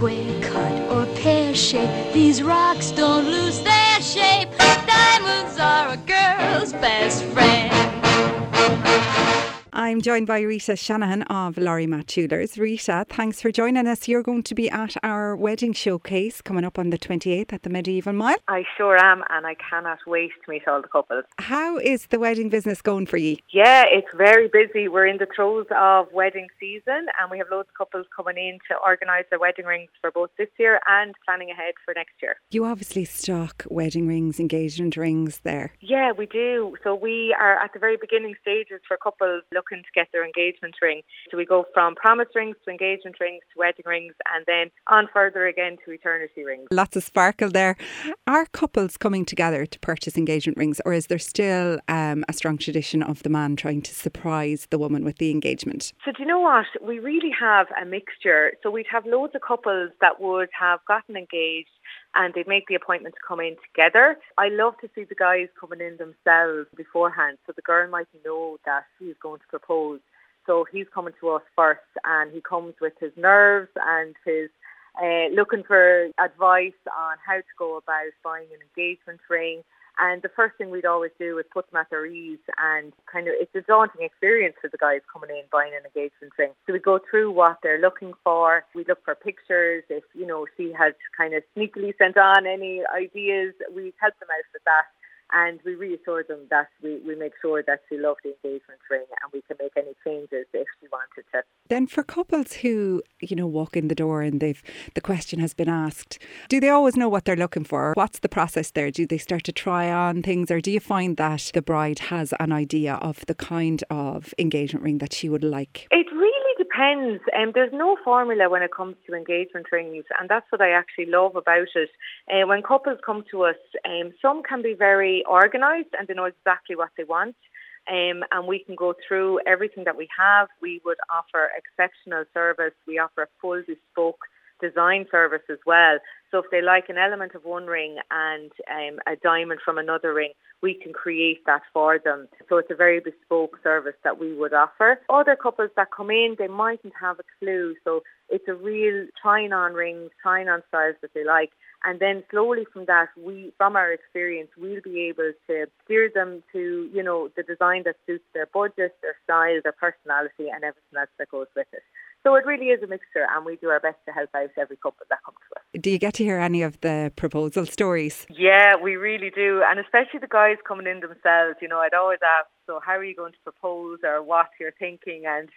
Square cut or pear shape, these rocks don't lose their shape. Diamonds are a girl's best friend. I'm joined by Rita Shanahan of Lorimat Jewelers. Rita, thanks for joining us. You're going to be at our wedding showcase coming up on the 28th at the Medieval Mile. I sure am, and I cannot wait to meet all the couples. How is the wedding business going for you? Yeah, it's very busy. We're in the throes of wedding season, and we have loads of couples coming in to organise their wedding rings for both this year and planning ahead for next year. You obviously stock wedding rings, engagement rings there. Yeah, we do. So we are at the very beginning stages for couples looking to get their engagement ring. So we go from promise rings to engagement rings to wedding rings and then on further again to eternity rings. Lots of sparkle there. Are couples coming together to purchase engagement rings or is there still um, a strong tradition of the man trying to surprise the woman with the engagement? So do you know what? We really have a mixture. So we'd have loads of couples that would have gotten engaged and they'd make the appointment to come in together. I love to see the guys coming in themselves beforehand so the girl might know that he's going to propose. So he's coming to us first and he comes with his nerves and his uh, looking for advice on how to go about buying an engagement ring and the first thing we'd always do is put them at their ease and kind of, it's a daunting experience for the guys coming in buying an engagement ring. So we go through what they're looking for. We look for pictures. If, you know, she had kind of sneakily sent on any ideas, we help them out with that and we reassure them that we, we make sure that she loved the engagement ring and we can make any changes if she wanted to. Then for couples who, you know, walk in the door and they've the question has been asked, do they always know what they're looking for? What's the process there? Do they start to try on things or do you find that the bride has an idea of the kind of engagement ring that she would like? It really depends. Um, there's no formula when it comes to engagement rings, and that's what I actually love about it. Uh, when couples come to us, um, some can be very organised and they know exactly what they want. Um, and we can go through everything that we have. We would offer exceptional service. We offer a full bespoke design service as well. So if they like an element of one ring and um, a diamond from another ring, we can create that for them. So it's a very bespoke service that we would offer. Other couples that come in, they mightn't have a clue. So it's a real trying on rings, trying on styles that they like. And then slowly from that, we, from our experience, we'll be able to steer them to, you know, the design that suits their budget, their style, their personality and everything else that goes with it. So it really is a mixture and we do our best to help out every couple that comes to us. Do you get to hear any of the proposal stories? Yeah, we really do. And especially the guys coming in themselves, you know, I'd always ask, so how are you going to propose or what you're thinking? And,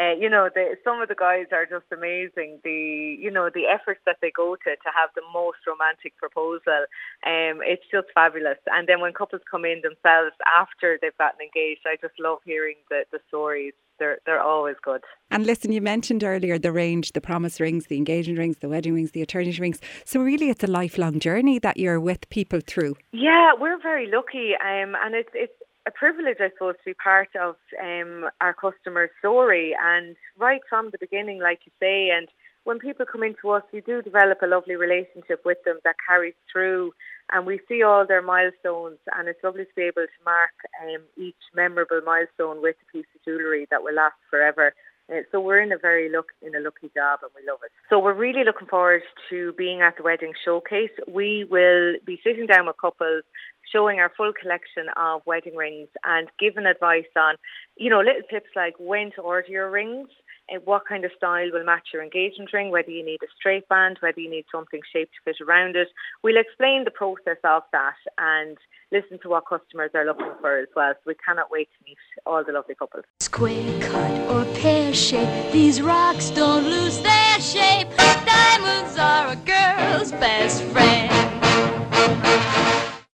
uh, you know, the, some of the guys are just amazing. The, you know, the efforts that they go to to have the most romantic proposal, um, it's just fabulous. And then when couples come in themselves after they've gotten engaged, I just love hearing the, the stories. They're, they're always good. And listen, you mentioned earlier the range, the promise rings, the engagement rings, the wedding rings, the eternity rings. So really it's a lifelong journey that you're with people through. Yeah, we're very lucky. Um, and it's, it's a privilege, I suppose, to be part of um, our customer story and right from the beginning, like you say. And when people come into us, we do develop a lovely relationship with them that carries through, and we see all their milestones. And it's lovely to be able to mark um, each memorable milestone with a piece of jewellery that will last forever. Uh, so we're in a very luck in a lucky job and we love it. So we're really looking forward to being at the wedding showcase. We will be sitting down with couples showing our full collection of wedding rings and giving advice on, you know, little tips like when to order your rings and what kind of style will match your engagement ring, whether you need a straight band, whether you need something shaped to fit around it. We'll explain the process of that and listen to what customers are looking for as well. So we cannot wait to meet all the lovely couples. Square cut or pear shape, these rocks don't lose their shape. Diamonds are a girl's best friend.